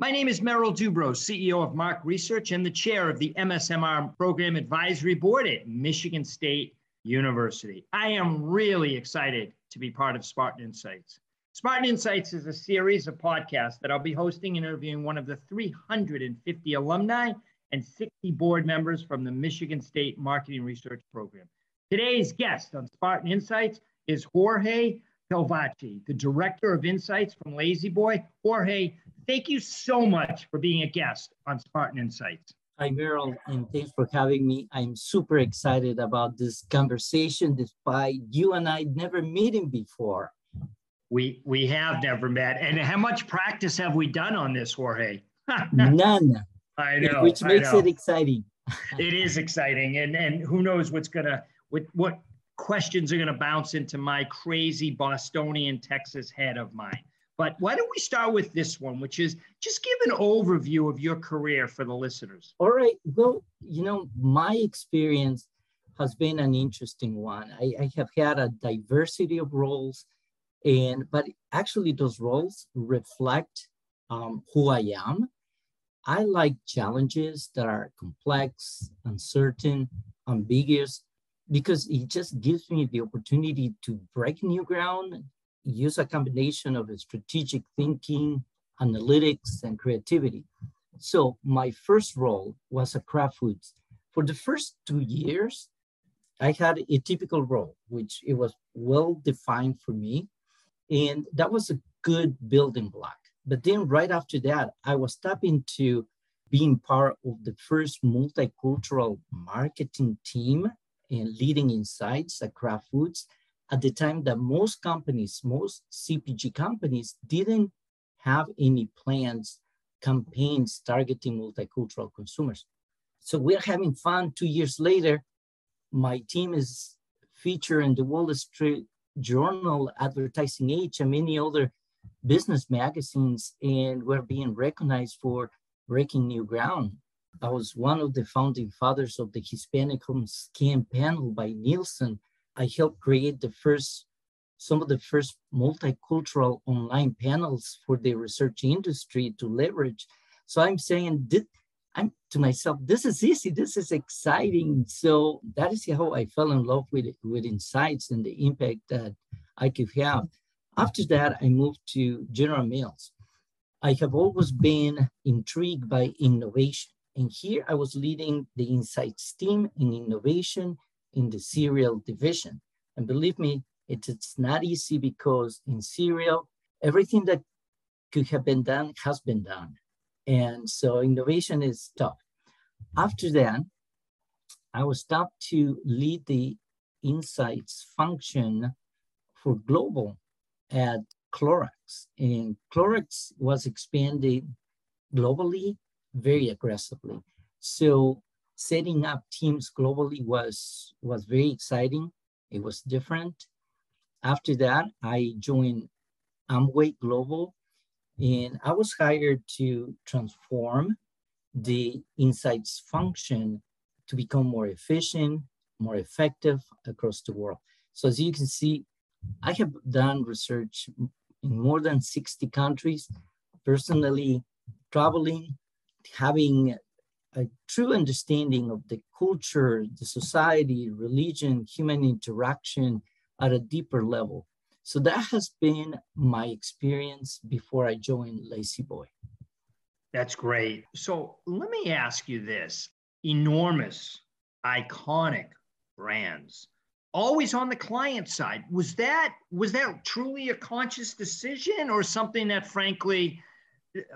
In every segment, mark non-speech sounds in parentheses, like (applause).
My name is Merrill Dubrow, CEO of MARC Research and the chair of the MSMR Program Advisory Board at Michigan State University. I am really excited to be part of Spartan Insights. Spartan Insights is a series of podcasts that I'll be hosting and interviewing one of the 350 alumni and 60 board members from the Michigan State Marketing Research Program. Today's guest on Spartan Insights is Jorge Pelvacci, the Director of Insights from La-Z-Boy. Jorge, thank you so much for being a guest on Spartan Insights. Hi, Merrill, and thanks for having me. I'm super excited about this conversation despite you and I never meeting before. We, we have never met. And how much practice have we done on this, Jorge? (laughs) None. I know. Which makes know. it exciting. (laughs) it is exciting. And, and who knows what's going to, what, what questions are going to bounce into my crazy Bostonian Texas head of mine. But why don't we start with this one, which is just give an overview of your career for the listeners. All right. Well, you know, my experience has been an interesting one. I, I have had a diversity of roles, and but actually those roles reflect um, who I am. I like challenges that are complex, uncertain, ambiguous, because it just gives me the opportunity to break new ground use a combination of strategic thinking, analytics, and creativity. So my first role was at Kraft Foods. For the first two years, I had a typical role, which it was well defined for me. And that was a good building block. But then right after that, I was tapped into being part of the first multicultural marketing team and leading insights at Kraft Foods at the time that most companies, most CPG companies didn't have any plans, campaigns targeting multicultural consumers. So we're having fun two years later. My team is featured in the Wall Street Journal, Advertising Age, and many other business magazines, and we're being recognized for breaking new ground. I was one of the founding fathers of the Hispanic Home Scan panel by Nielsen, I helped create the first, some of the first multicultural online panels for the research industry to leverage. So I'm saying, this, I'm to myself, this is easy, this is exciting. So that is how I fell in love with, with insights and the impact that I could have. After that, I moved to General Mills. I have always been intrigued by innovation. And here I was leading the insights team in innovation in the cereal division. And believe me, it's, it's not easy because in cereal, everything that could have been done has been done. And so innovation is tough. After that, I was tapped to lead the insights function for global at Clorox. And Clorox was expanded globally very aggressively. So setting up teams globally was was very exciting. It was different. After that, I joined Amway Global, and I was hired to transform the insights function to become more efficient, more effective across the world. So as you can see, I have done research in more than 60 countries, personally traveling, having a true understanding of the culture, the society, religion, human interaction at a deeper level. So that has been my experience before I joined La-Z-Boy. That's great. So let me ask you this enormous, iconic brands always on the client side was that was that truly a conscious decision or something that frankly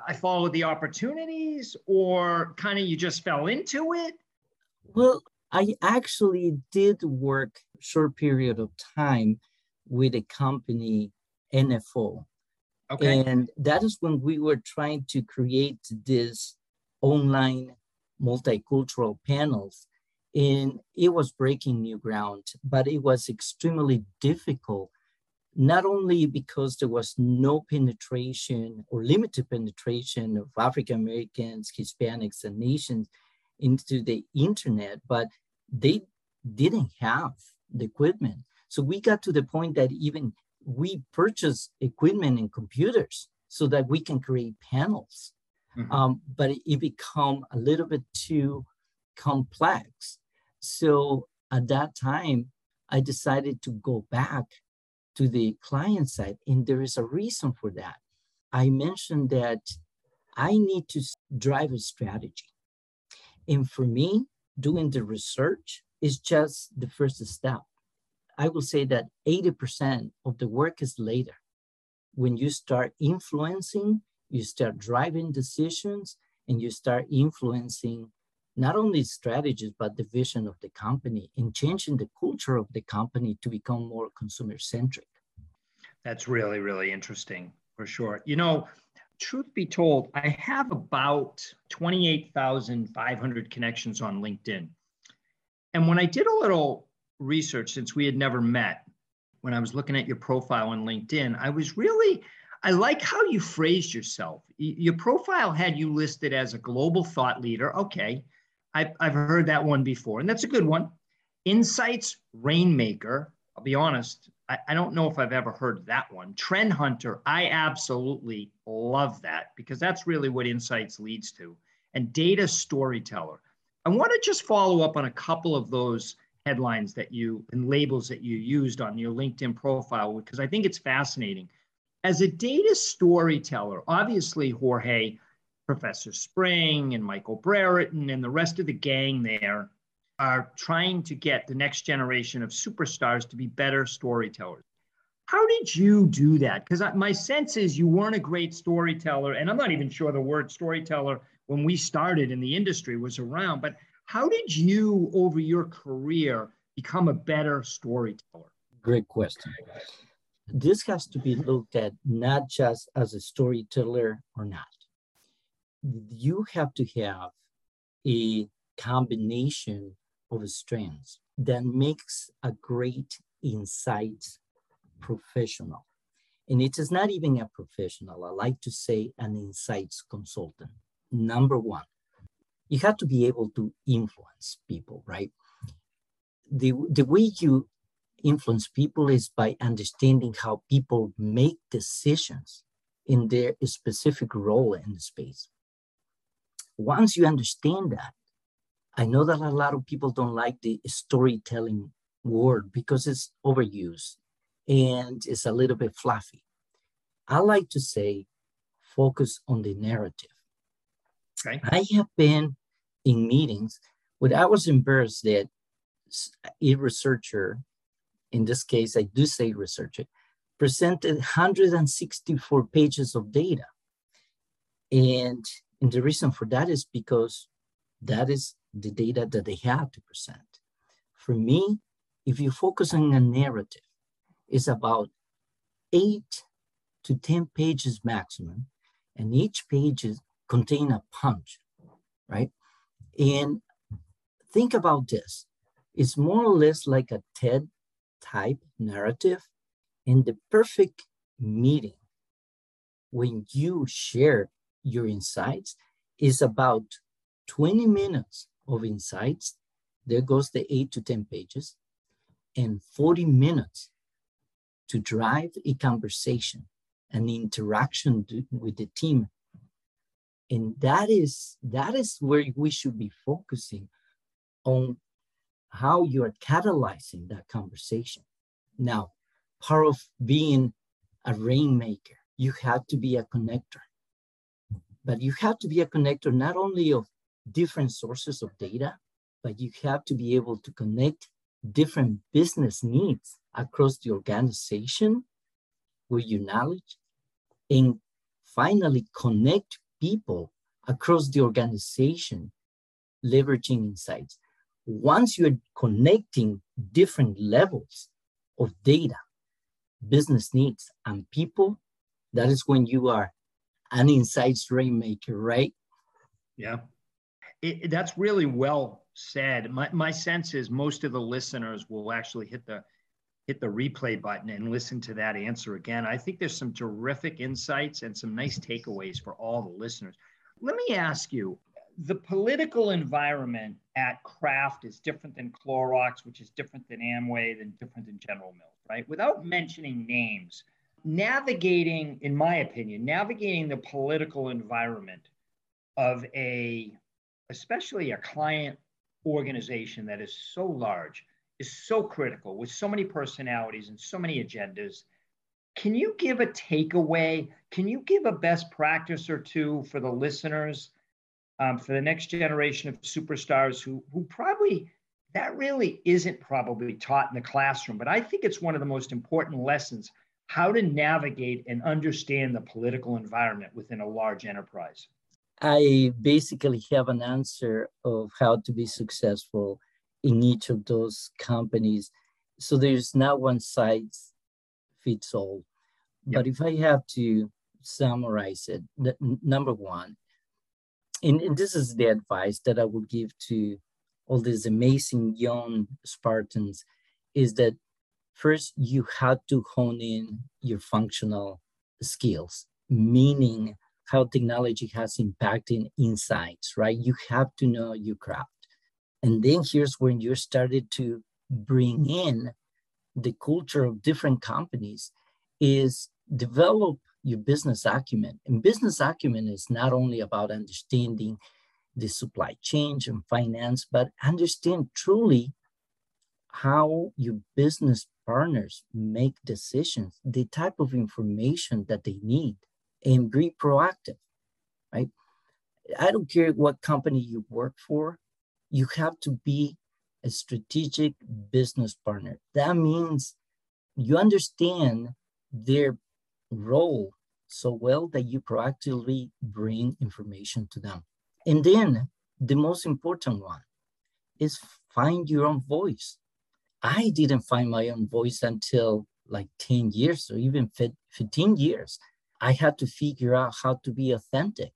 I followed the opportunities or kind of you just fell into it? Well, I actually did work short period of time with a company NFO. Okay. And that is when we were trying to create this online multicultural panels and it was breaking new ground, but it was extremely difficult not only because there was no penetration or limited penetration of African Americans, Hispanics, and Asians into the internet, but they didn't have the equipment. So we got to the point that even we purchased equipment and computers so that we can create panels. mm-hmm. um, but it, it become a little bit too complex. So at that time, I decided to go back to the client side, and there is a reason for that. I mentioned that I need to drive a strategy. And for me, doing the research is just the first step. I will say that 80% of the work is later. When you start influencing, you start driving decisions, and you start influencing not only strategies, but the vision of the company and changing the culture of the company to become more consumer centric. That's really, really interesting for sure. You know, truth be told, I have about 28,500 connections on LinkedIn. And when I did a little research, since we had never met, when I was looking at your profile on LinkedIn, I was really, I like how you phrased yourself. Your profile had you listed as a global thought leader. Okay. I've, I've heard that one before, and that's a good one. Insights Rainmaker. I'll be honest, I, I don't know if I've ever heard that one. Trend Hunter, I absolutely love that because that's really what Insights leads to. And Data Storyteller. I want to just follow up on a couple of those headlines that you and labels that you used on your LinkedIn profile because I think it's fascinating. As a data storyteller, obviously, Jorge, Professor Spring and Michael Brereton and the rest of the gang there are trying to get the next generation of superstars to be better storytellers. How did you do that? Because my sense is you weren't a great storyteller, and I'm not even sure the word storyteller when we started in the industry was around, but how did you, over your career, become a better storyteller? Great question. This has to be looked at not just as a storyteller or not. You have to have a combination of strengths that makes a great insights professional. And it is not even a professional. I like to say an insights consultant. Number one, you have to be able to influence people, right? The, the way you influence people is by understanding how people make decisions in their specific role in the space. Once you understand that, I know that a lot of people don't like the storytelling word because it's overused and it's a little bit fluffy. I like to say focus on the narrative. Okay. I have been in meetings where I was embarrassed that a researcher, in this case, I do say researcher, presented 164 pages of data. And, and the reason for that is because that is the data that they have to present. For me, if you focus on a narrative, it's about eight to 10 pages maximum, and each page is contain a punch, right? And think about this. It's more or less like a TED type narrative and the perfect meeting when you share your insights is about 20 minutes of insights. There goes the eight to 10 pages and 40 minutes to drive a conversation, an interaction to, with the team. And that is, that is where we should be focusing on how you are catalyzing that conversation. Now, part of being a rainmaker, you have to be a connector. But you have to be a connector not only of different sources of data, but you have to be able to connect different business needs across the organization with your knowledge and finally connect people across the organization leveraging insights. Once you're connecting different levels of data, business needs, and people, that is when you are an insights rainmaker, right? Yeah it, that's really well said. My, my sense is most of the listeners will actually hit the hit the replay button and listen to that answer again. I think there's some terrific insights and some nice takeaways for all the listeners. Let me ask you, the political environment at Kraft is different than Clorox, which is different than Amway, than different than General Mills, right? Without mentioning names, navigating, in my opinion, navigating the political environment of a, especially a client organization that is so large, is so critical with so many personalities and so many agendas. Can you give a takeaway? Can you give a best practice or two for the listeners, um, for the next generation of superstars who, who probably that really isn't probably taught in the classroom, but I think it's one of the most important lessons how to navigate and understand the political environment within a large enterprise. I basically have an answer of how to be successful in each of those companies. So there's not one size fits all. Yep. But if I have to summarize it, the, number one, and, and this is the advice that I would give to all these amazing young Spartans, is that first you have to hone in your functional skills, meaning how technology has impacted insights, right? You have to know your craft. And then here's when you started to bring in the culture of different companies is develop your business acumen. And business acumen is not only about understanding the supply chain and finance, but understand truly how your business partners make decisions, the type of information that they need, and be proactive, right? I don't care what company you work for, you have to be a strategic business partner. That means you understand their role so well that you proactively bring information to them. And then the most important one is find your own voice. I didn't find my own voice until like 10 years or even 15 years. I had to figure out how to be authentic.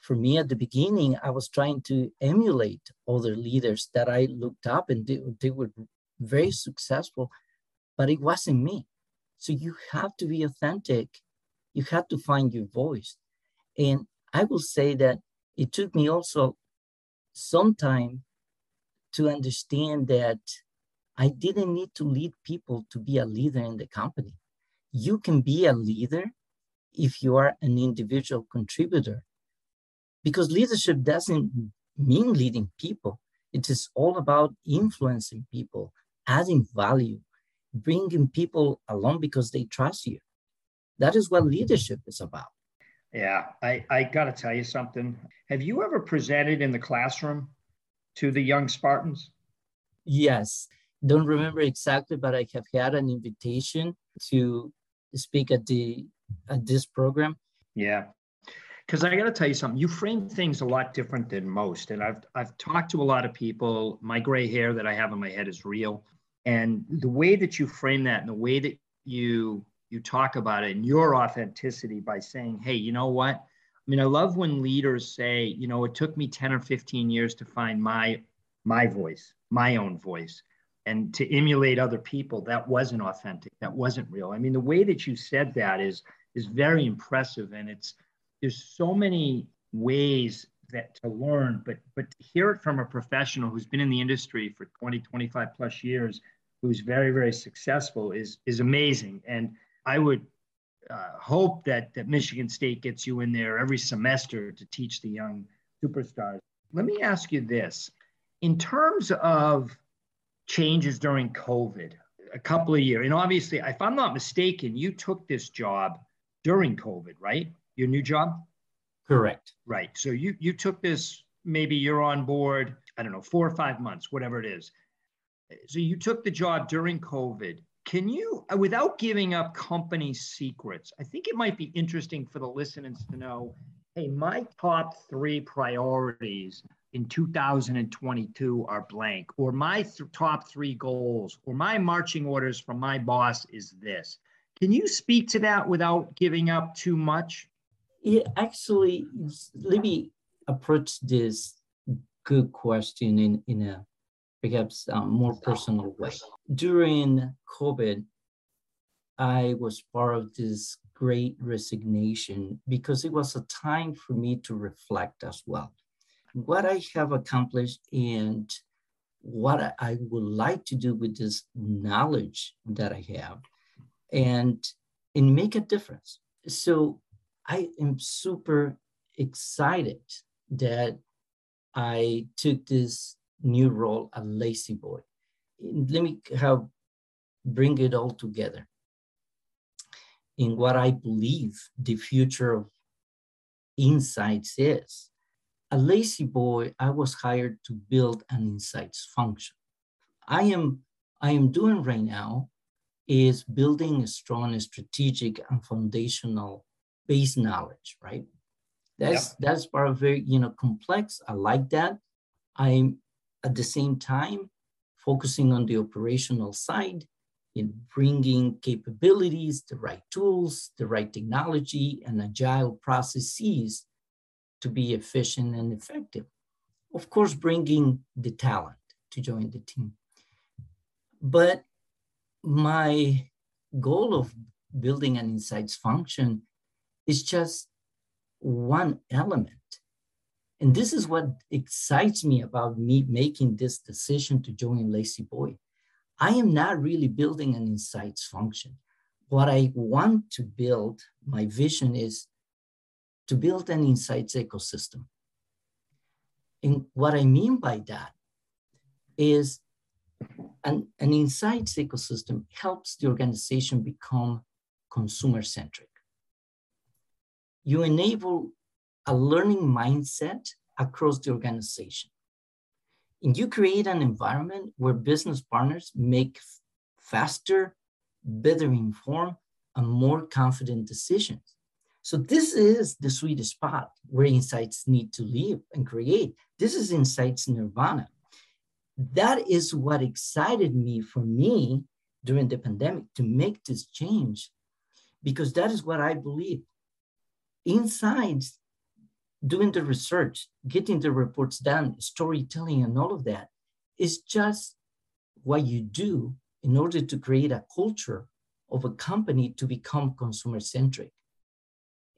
For me, at the beginning, I was trying to emulate other leaders that I looked up and they, they were very successful, but it wasn't me. So you have to be authentic. You have to find your voice. And I will say that it took me also some time to understand that I didn't need to lead people to be a leader in the company. You can be a leader if you are an individual contributor, because leadership doesn't mean leading people. It is all about influencing people, adding value, bringing people along because they trust you. That is what leadership is about. Yeah, I, I got to tell you something. Have you ever presented in the classroom to the young Spartans? Yes. Don't remember exactly, but I have had an invitation to speak at the at this program. Yeah. Because I got to tell you something, you frame things a lot different than most. And I've, I've talked to a lot of people. My gray hair that I have on my head is real. And the way that you frame that and the way that you you talk about it and your authenticity by saying, hey, you know what? I mean, I love when leaders say, you know, it took me 10 or 15 years to find my my voice, my own voice, and to emulate other people. That wasn't authentic. That wasn't real. I mean, the way that you said that is is very impressive. And it's there's so many ways that to learn, but but to hear it from a professional who's been in the industry for 20, 25 plus years, who's very, very successful is is amazing. And I would uh, hope that that Michigan State gets you in there every semester to teach the young superstars. Let me ask you this: in terms of changes during COVID, a couple of years, and obviously, if I'm not mistaken, you took this job during COVID, right? Your new job. Correct. Right. So you you took this. Maybe you're on board. I don't know, four or five months, whatever it is. So you took the job during COVID can you, without giving up company secrets, I think it might be interesting for the listeners to know hey, my top three priorities in 2022 are blank, or my th- top three goals, or my marching orders from my boss is this. Can you speak to that without giving up too much? Yeah, actually, let me approach this good question in, in a perhaps um, more personal way. During COVID, I was part of this great resignation because it was a time for me to reflect as well. What I have accomplished and what I would like to do with this knowledge that I have and and make a difference. So I am super excited that I took this new role at La-Z-Boy. Let me have bring it all together in what I believe the future of insights is. At La-Z-Boy, I was hired to build an insights function. I am I am doing right now is building a strong strategic and foundational base knowledge, right? That's that's part of very you know complex. I like that. I'm at the same time focusing on the operational side in bringing capabilities, the right tools, the right technology, and agile processes to be efficient and effective. Of course, bringing the talent to join the team. But my goal of building an insights function is just one element. And this is what excites me about me making this decision to join La-Z-Boy. I am not really building an insights function. What I want to build, my vision is to build an insights ecosystem. And what I mean by that is an, an insights ecosystem helps the organization become consumer centric. You enable a learning mindset across the organization. And you create an environment where business partners make faster, better informed, and more confident decisions. So this is the sweet spot where insights need to live and create. This is insights nirvana that is what excited me for me during the pandemic to make this change because that is what I believe. Insights, doing the research, getting the reports done, storytelling, and all of that is just what you do in order to create a culture of a company to become consumer centric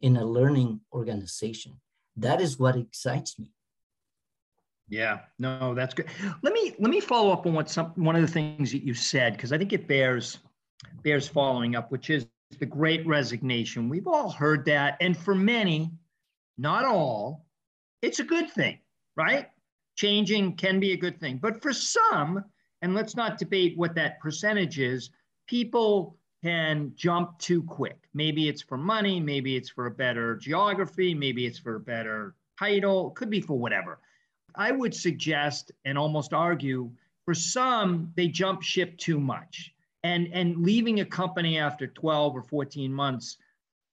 in a learning organization. That is what excites me. Yeah, no, that's good. Let me let me follow up on what some one of the things that you said because I think it bears bears following up, which is the Great Resignation. We've all heard that, and for many, not all, it's a good thing, right? Changing can be a good thing, but for some, and let's not debate what that percentage is. People can jump too quick. Maybe it's for money, maybe it's for a better geography, maybe it's for a better title, could be for whatever I would suggest and almost argue for some, they jump ship too much. And, and leaving a company after 12 or 14 months,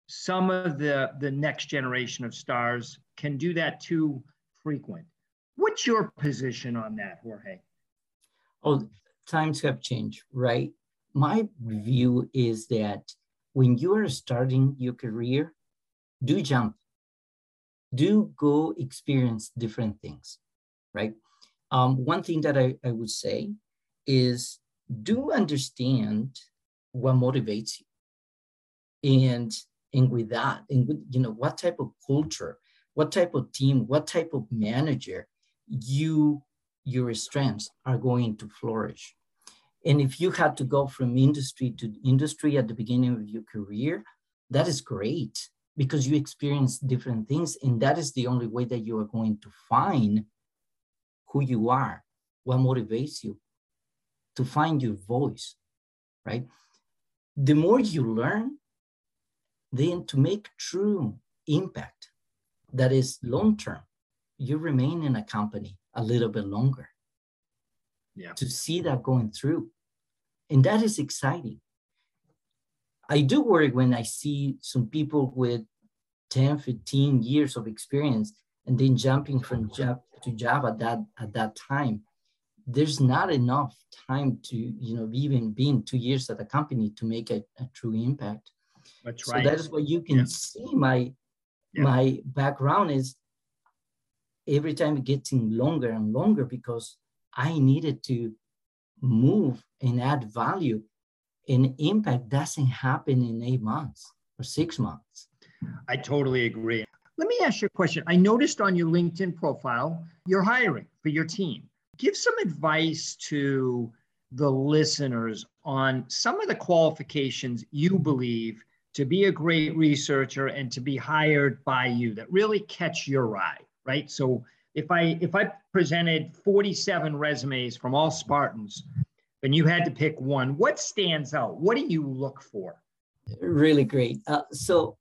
some of the, the next generation of stars can do that too frequent. What's your position on that, Jorge? Oh, times have changed, right? My view is that when you are starting your career, do jump, do go experience different things right? Um, one thing that I, I would say is do understand what motivates you. And, and with that, and with, you know, what type of culture, what type of team, what type of manager you, your strengths are going to flourish. And if you had to go from industry to industry at the beginning of your career, that is great because you experience different things. And that is the only way that you are going to find who you are, what motivates you, to find your voice, right? The more you learn, then to make true impact that is long term, you remain in a company a little bit longer. Yeah. To see that going through. And that is exciting. I do worry when I see some people with 10, 15 years of experience and then jumping from job to job at that at that time there's not enough time to you know even being two years at a company to make a, a true impact that's right so that is what you can yeah. see my yeah. my background is every time getting longer and longer because i needed to move and add value and impact doesn't happen in eight months or six months i totally agree let me ask you a question. I noticed on your LinkedIn profile, you're hiring for your team. Give some advice to the listeners on some of the qualifications you believe to be a great researcher and to be hired by you that really catch your eye. right? So if I if I presented 47 resumes from all Spartans, and you had to pick one, what stands out? What do you look for? Really great. Uh, so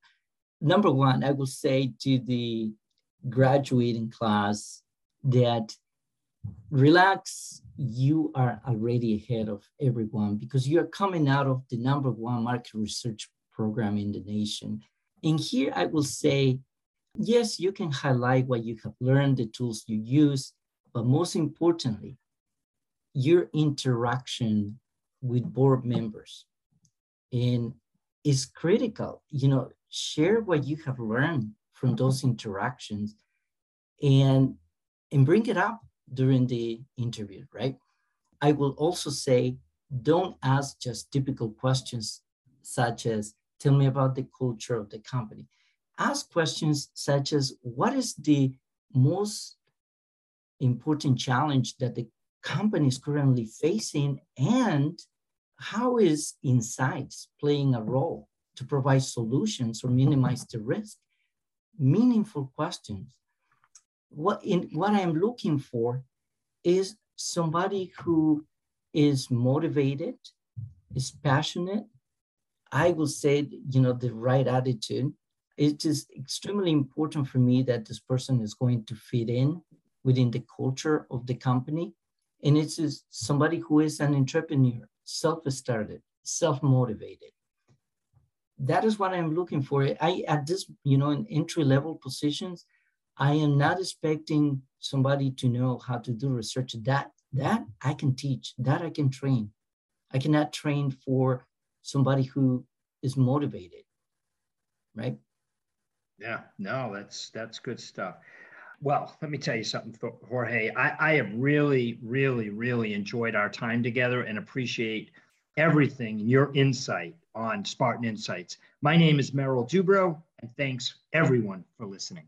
number one, I will say to the graduating class that relax you are already ahead of everyone because you're coming out of the number one market research program in the nation and here i will say yes you can highlight what you have learned the tools you use but most importantly your interaction with board members and is critical you know share what you have learned from those interactions and and bring it up during the interview, right? I will also say, don't ask just typical questions such as, tell me about the culture of the company. Ask questions such as, what is the most important challenge that the company is currently facing and how is insights playing a role to provide solutions or minimize the risk? Meaningful questions what in what I'm looking for is somebody who is motivated, is passionate. I will say, you know, the right attitude. It is extremely important for me that this person is going to fit in within the culture of the company. And it's somebody who is an entrepreneur, self-started, self-motivated. That is what I'm looking for. I at this, you know, in entry-level positions, I am not expecting somebody to know how to do research. That that I can teach, that I can train. I cannot train for somebody who is motivated, right? Yeah, no, that's that's good stuff. Well, let me tell you something, Jorge. I, I have really, really, really enjoyed our time together and appreciate everything and your insight on Spartan Insights. My name is Merrill Dubrow, and thanks everyone for listening.